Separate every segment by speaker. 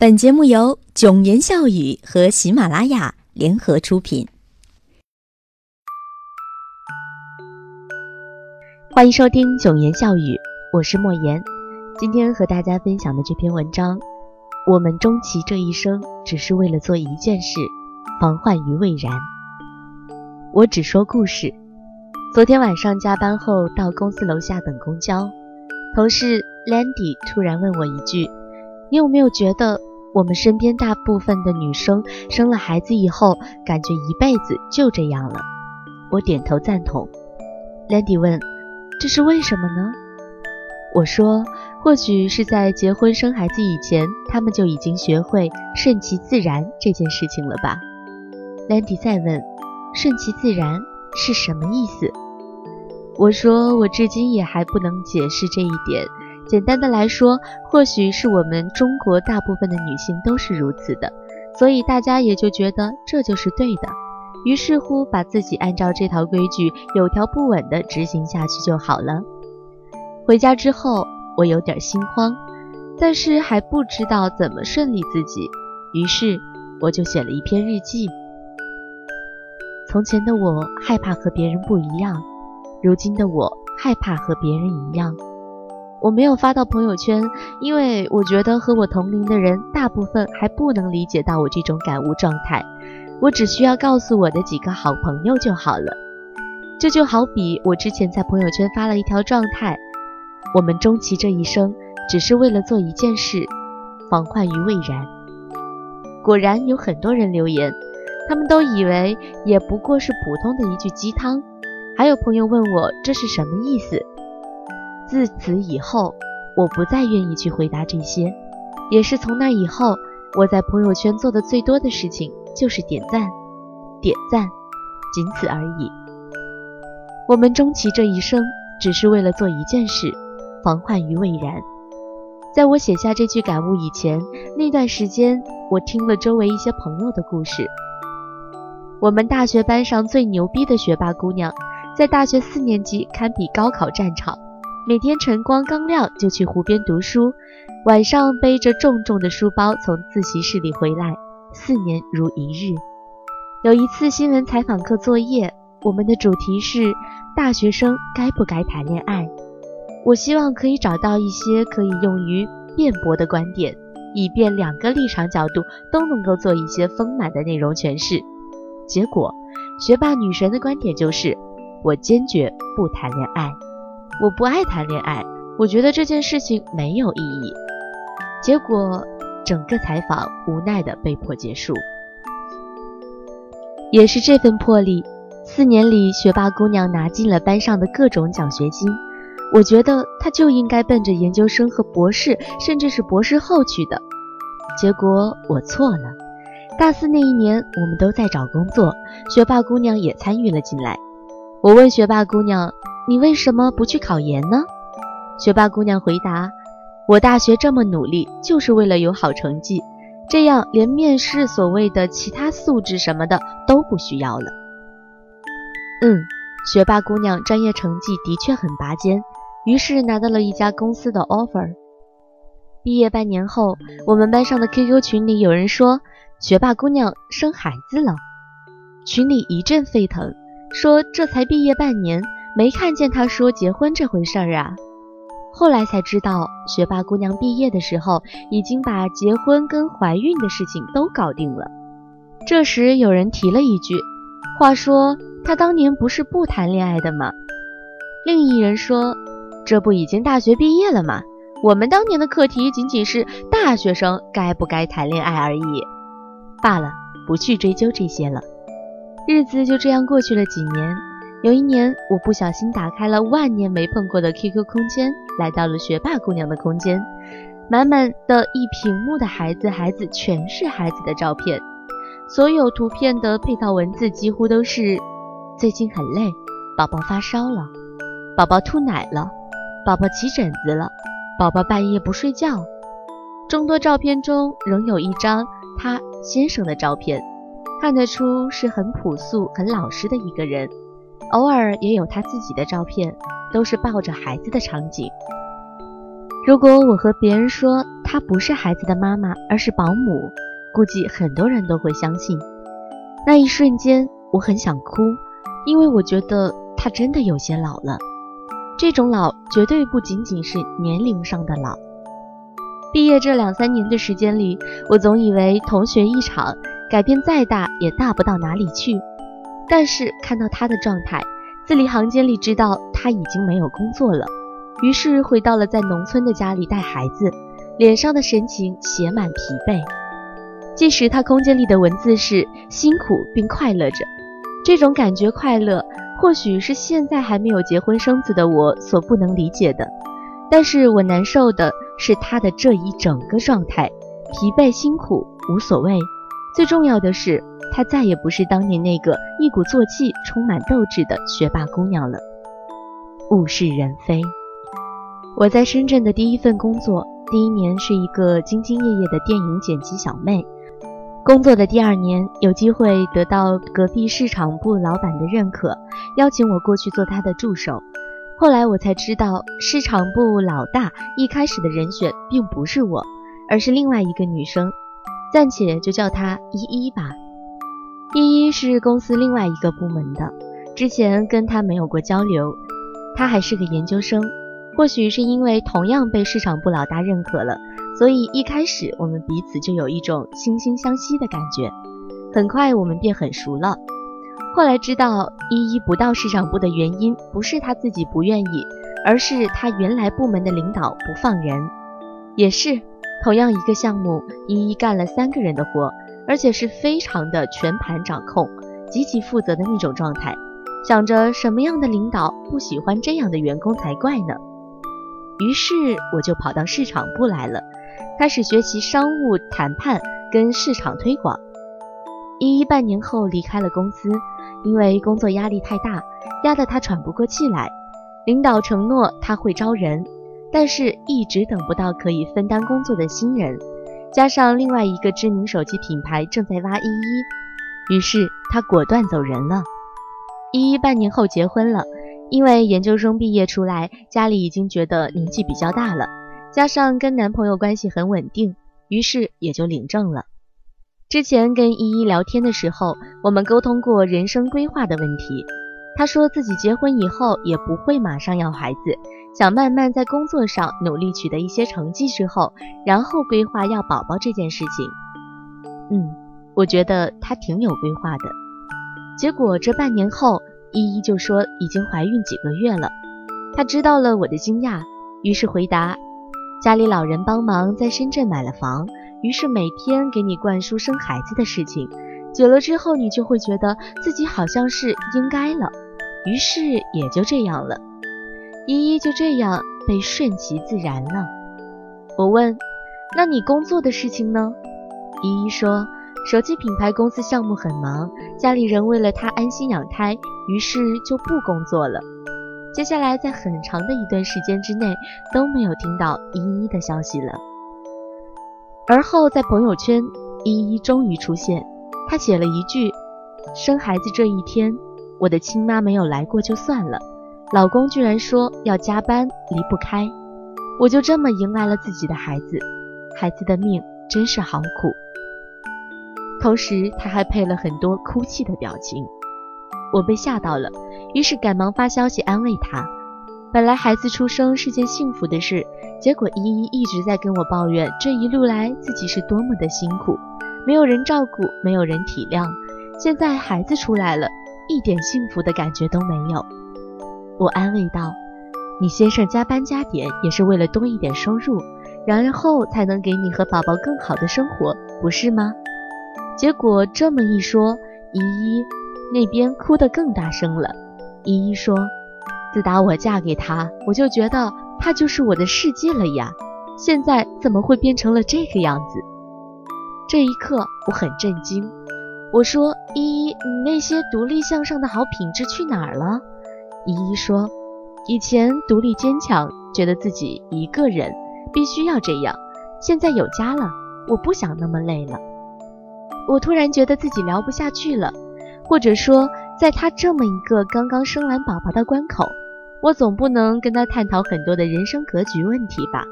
Speaker 1: 本节目由囧言笑语和喜马拉雅联合出品。欢迎收听囧言笑语，我是莫言。今天和大家分享的这篇文章，我们终其这一生，只是为了做一件事，防患于未然。我只说故事。昨天晚上加班后到公司楼下等公交，同事 Landy 突然问我一句：“你有没有觉得？”我们身边大部分的女生生了孩子以后，感觉一辈子就这样了。我点头赞同。Landy 问：“这是为什么呢？”我说：“或许是在结婚生孩子以前，他们就已经学会顺其自然这件事情了吧？”Landy 再问：“顺其自然是什么意思？”我说：“我至今也还不能解释这一点。”简单的来说，或许是我们中国大部分的女性都是如此的，所以大家也就觉得这就是对的，于是乎把自己按照这套规矩有条不紊地执行下去就好了。回家之后，我有点心慌，但是还不知道怎么顺利自己，于是我就写了一篇日记。从前的我害怕和别人不一样，如今的我害怕和别人一样。我没有发到朋友圈，因为我觉得和我同龄的人大部分还不能理解到我这种感悟状态。我只需要告诉我的几个好朋友就好了。这就好比我之前在朋友圈发了一条状态：我们终其这一生，只是为了做一件事，防患于未然。果然有很多人留言，他们都以为也不过是普通的一句鸡汤。还有朋友问我这是什么意思。自此以后，我不再愿意去回答这些，也是从那以后，我在朋友圈做的最多的事情就是点赞，点赞，仅此而已。我们终其这一生，只是为了做一件事，防患于未然。在我写下这句感悟以前，那段时间，我听了周围一些朋友的故事。我们大学班上最牛逼的学霸姑娘，在大学四年级堪比高考战场。每天晨光刚亮就去湖边读书，晚上背着重重的书包从自习室里回来，四年如一日。有一次新闻采访课作业，我们的主题是大学生该不该谈恋爱。我希望可以找到一些可以用于辩驳的观点，以便两个立场角度都能够做一些丰满的内容诠释。结果，学霸女神的观点就是：我坚决不谈恋爱。我不爱谈恋爱，我觉得这件事情没有意义。结果，整个采访无奈的被迫结束。也是这份魄力，四年里学霸姑娘拿尽了班上的各种奖学金。我觉得她就应该奔着研究生和博士，甚至是博士后去的。结果我错了。大四那一年，我们都在找工作，学霸姑娘也参与了进来。我问学霸姑娘。你为什么不去考研呢？学霸姑娘回答：“我大学这么努力，就是为了有好成绩，这样连面试所谓的其他素质什么的都不需要了。”嗯，学霸姑娘专业成绩的确很拔尖，于是拿到了一家公司的 offer。毕业半年后，我们班上的 QQ 群里有人说学霸姑娘生孩子了，群里一阵沸腾，说这才毕业半年。没看见他说结婚这回事儿啊！后来才知道，学霸姑娘毕业的时候已经把结婚跟怀孕的事情都搞定了。这时有人提了一句：“话说她当年不是不谈恋爱的吗？”另一人说：“这不已经大学毕业了吗？我们当年的课题仅仅是大学生该不该谈恋爱而已。”罢了，不去追究这些了。日子就这样过去了几年。有一年，我不小心打开了万年没碰过的 QQ 空间，来到了学霸姑娘的空间，满满的一屏幕的孩子，孩子全是孩子的照片，所有图片的配套文字几乎都是：最近很累，宝宝发烧了，宝宝吐奶了，宝宝起疹子了，宝宝半夜不睡觉。众多照片中，仍有一张他先生的照片，看得出是很朴素、很老实的一个人。偶尔也有他自己的照片，都是抱着孩子的场景。如果我和别人说她不是孩子的妈妈，而是保姆，估计很多人都会相信。那一瞬间，我很想哭，因为我觉得她真的有些老了。这种老绝对不仅仅是年龄上的老。毕业这两三年的时间里，我总以为同学一场，改变再大也大不到哪里去。但是看到他的状态，字里行间里知道他已经没有工作了。于是回到了在农村的家里带孩子，脸上的神情写满疲惫。即使他空间里的文字是辛苦并快乐着，这种感觉快乐，或许是现在还没有结婚生子的我所不能理解的。但是我难受的是他的这一整个状态，疲惫辛苦无所谓，最重要的是她再也不是当年那个一鼓作气、充满斗志的学霸姑娘了。物是人非。我在深圳的第一份工作，第一年是一个兢兢业业的电影剪辑小妹，工作的第二年有机会得到隔壁市场部老板的认可，邀请我过去做他的助手。后来我才知道，市场部老大一开始的人选并不是我，而是另外一个女生，暂且就叫她依依吧。依依是公司另外一个部门的，之前跟她没有过交流。她还是个研究生，或许是因为同样被市场部老大认可了，所以一开始我们彼此就有一种惺惺相惜的感觉。很快我们便很熟了。后来知道依依不到市场部的原因，不是她自己不愿意，而是她原来部门的领导不放人。也是同样一个项目，依依干了三个人的活，而且是非常的全盘掌控、极其负责的那种状态。想着什么样的领导不喜欢这样的员工才怪呢？于是我就跑到市场部来了，开始学习商务谈判跟市场推广。依依半年后离开了公司。因为工作压力太大，压得他喘不过气来。领导承诺他会招人，但是一直等不到可以分担工作的新人。加上另外一个知名手机品牌正在挖依依，于是他果断走人了。依依半年后结婚了，因为研究生毕业出来，家里已经觉得年纪比较大了，加上跟男朋友关系很稳定，于是也就领证了。之前跟依依聊天的时候，我们沟通过人生规划的问题。她说自己结婚以后也不会马上要孩子，想慢慢在工作上努力取得一些成绩之后，然后规划要宝宝这件事情。嗯，我觉得她挺有规划的。结果这半年后，依依就说已经怀孕几个月了。她知道了我的惊讶，于是回答：家里老人帮忙在深圳买了房。于是每天给你灌输生孩子的事情，久了之后你就会觉得自己好像是应该了，于是也就这样了。依依就这样被顺其自然了。我问：“那你工作的事情呢？”依依说：“手机品牌公司项目很忙，家里人为了她安心养胎，于是就不工作了。”接下来在很长的一段时间之内都没有听到依依的消息了。而后在朋友圈，依依终于出现。她写了一句：“生孩子这一天，我的亲妈没有来过就算了，老公居然说要加班，离不开。我就这么迎来了自己的孩子，孩子的命真是好苦。”同时，他还配了很多哭泣的表情。我被吓到了，于是赶忙发消息安慰他。本来孩子出生是件幸福的事，结果依依一直在跟我抱怨这一路来自己是多么的辛苦，没有人照顾，没有人体谅。现在孩子出来了，一点幸福的感觉都没有。我安慰道：“你先生加班加点也是为了多一点收入，然后才能给你和宝宝更好的生活，不是吗？”结果这么一说，依依那边哭得更大声了。依依说。自打我嫁给他，我就觉得他就是我的世界了呀。现在怎么会变成了这个样子？这一刻我很震惊。我说：“依依，你那些独立向上的好品质去哪儿了？”依依说：“以前独立坚强，觉得自己一个人必须要这样。现在有家了，我不想那么累了。”我突然觉得自己聊不下去了，或者说。在他这么一个刚刚生完宝宝的关口，我总不能跟他探讨很多的人生格局问题吧？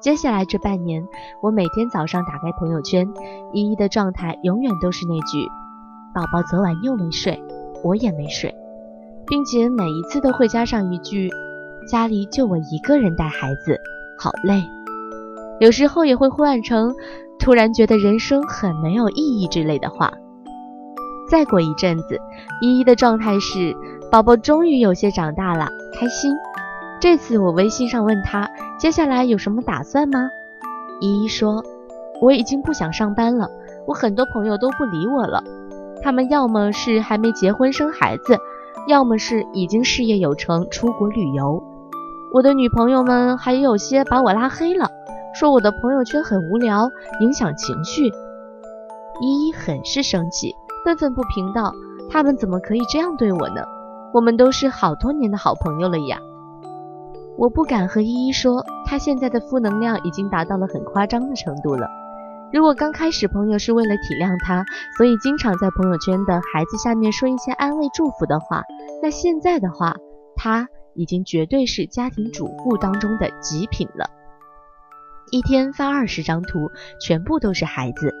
Speaker 1: 接下来这半年，我每天早上打开朋友圈，依依的状态永远都是那句：“宝宝昨晚又没睡，我也没睡。”并且每一次都会加上一句：“家里就我一个人带孩子，好累。”有时候也会换成“突然觉得人生很没有意义”之类的话。再过一阵子，依依的状态是：“宝宝终于有些长大了，开心。”这次我微信上问他接下来有什么打算吗？依依说：“我已经不想上班了，我很多朋友都不理我了，他们要么是还没结婚生孩子，要么是已经事业有成出国旅游。我的女朋友们还有些把我拉黑了，说我的朋友圈很无聊，影响情绪。”依依很是生气，愤愤不平道：“他们怎么可以这样对我呢？我们都是好多年的好朋友了呀！”我不敢和依依说，她现在的负能量已经达到了很夸张的程度了。如果刚开始朋友是为了体谅他，所以经常在朋友圈的孩子下面说一些安慰祝福的话，那现在的话，他已经绝对是家庭主妇当中的极品了。一天发二十张图，全部都是孩子，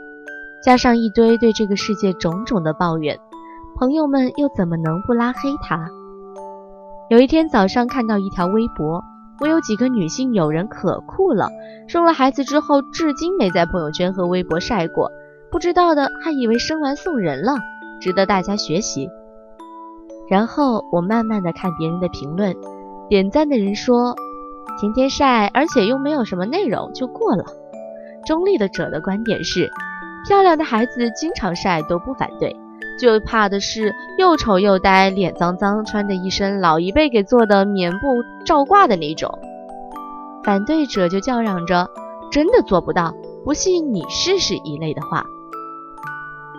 Speaker 1: 加上一堆对这个世界种种的抱怨，朋友们又怎么能不拉黑他？有一天早上看到一条微博。我有几个女性友人可酷了，生了孩子之后至今没在朋友圈和微博晒过，不知道的还以为生完送人了，值得大家学习。然后我慢慢的看别人的评论，点赞的人说天天晒，而且又没有什么内容就过了。中立的者的观点是，漂亮的孩子经常晒都不反对。就怕的是又丑又呆，脸脏脏，穿着一身老一辈给做的棉布罩褂的那种。反对者就叫嚷着：“真的做不到，不信你试试。”一类的话。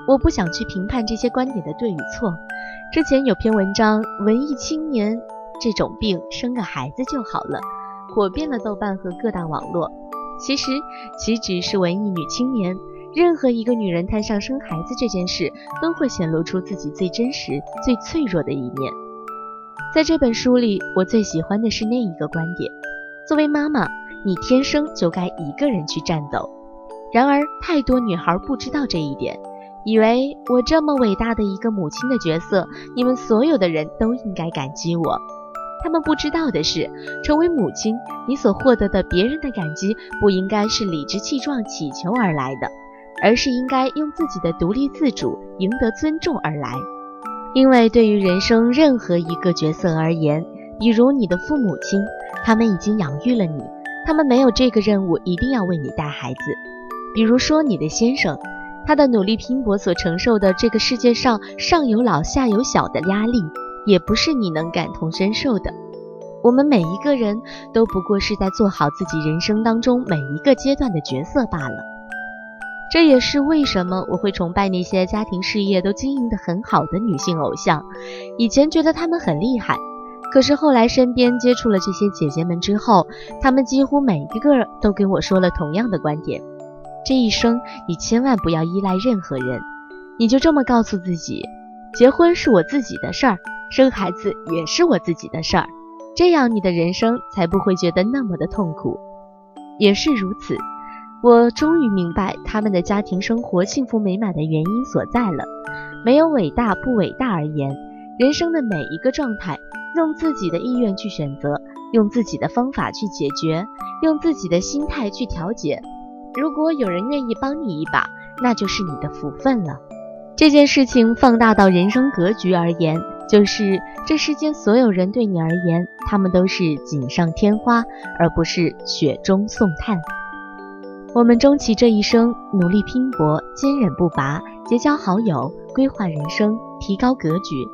Speaker 1: 我不想去评判这些观点的对与错。之前有篇文章，文艺青年这种病生个孩子就好了，火遍了豆瓣和各大网络。其实岂止是文艺女青年。任何一个女人摊上生孩子这件事，都会显露出自己最真实、最脆弱的一面。在这本书里，我最喜欢的是那一个观点：作为妈妈，你天生就该一个人去战斗。然而，太多女孩不知道这一点，以为我这么伟大的一个母亲的角色，你们所有的人都应该感激我。他们不知道的是，成为母亲，你所获得的别人的感激，不应该是理直气壮祈求而来的。而是应该用自己的独立自主赢得尊重而来，因为对于人生任何一个角色而言，比如你的父母亲，他们已经养育了你，他们没有这个任务一定要为你带孩子；比如说你的先生，他的努力拼搏所承受的这个世界上上有老下有小的压力，也不是你能感同身受的。我们每一个人都不过是在做好自己人生当中每一个阶段的角色罢了。这也是为什么我会崇拜那些家庭事业都经营得很好的女性偶像。以前觉得她们很厉害，可是后来身边接触了这些姐姐们之后，她们几乎每一个都跟我说了同样的观点：这一生你千万不要依赖任何人，你就这么告诉自己，结婚是我自己的事儿，生孩子也是我自己的事儿，这样你的人生才不会觉得那么的痛苦。也是如此。我终于明白他们的家庭生活幸福美满的原因所在了。没有伟大不伟大而言，人生的每一个状态，用自己的意愿去选择，用自己的方法去解决，用自己的心态去调节。如果有人愿意帮你一把，那就是你的福分了。这件事情放大到人生格局而言，就是这世间所有人对你而言，他们都是锦上添花，而不是雪中送炭。我们终其这一生，努力拼搏，坚韧不拔，结交好友，规划人生，提高格局，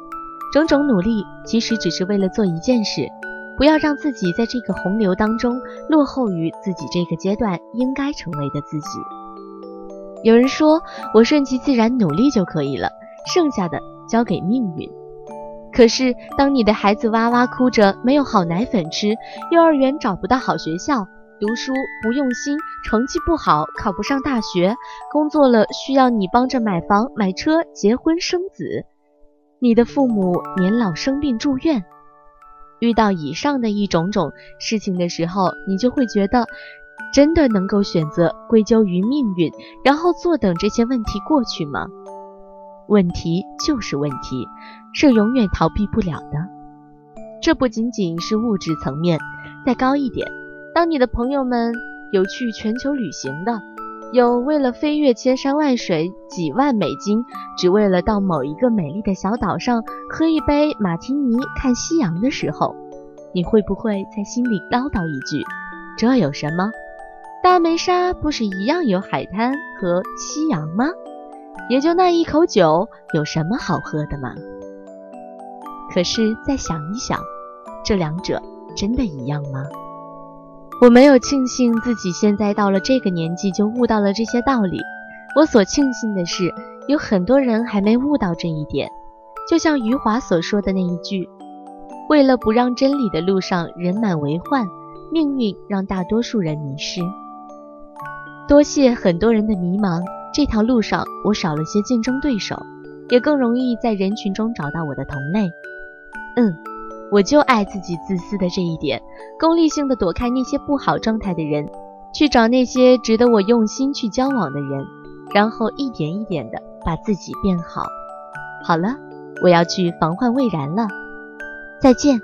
Speaker 1: 种种努力其实只是为了做一件事：不要让自己在这个洪流当中落后于自己这个阶段应该成为的自己。有人说我顺其自然努力就可以了，剩下的交给命运。可是当你的孩子哇哇哭着没有好奶粉吃，幼儿园找不到好学校。读书不用心，成绩不好，考不上大学，工作了需要你帮着买房、买车、结婚生子。你的父母年老生病住院，遇到以上的一种种事情的时候，你就会觉得真的能够选择归咎于命运，然后坐等这些问题过去吗？问题就是问题，是永远逃避不了的。这不仅仅是物质层面，再高一点，当你的朋友们有去全球旅行的，有为了飞越千山万水几万美金，只为了到某一个美丽的小岛上喝一杯马提尼看夕阳的时候，你会不会在心里唠叨一句：“这有什么？大梅沙不是一样有海滩和夕阳吗？也就那一口酒，有什么好喝的吗？”可是再想一想，这两者真的一样吗？我没有庆幸自己现在到了这个年纪就悟到了这些道理，我所庆幸的是，有很多人还没悟到这一点。就像余华所说的那一句：“为了不让真理的路上人满为患，命运让大多数人迷失。”多谢很多人的迷茫，这条路上我少了些竞争对手，也更容易在人群中找到我的同类。嗯。我就爱自己自私的这一点，功利性的躲开那些不好状态的人，去找那些值得我用心去交往的人，然后一点一点的把自己变好。好了，我要去防患未然了，再见。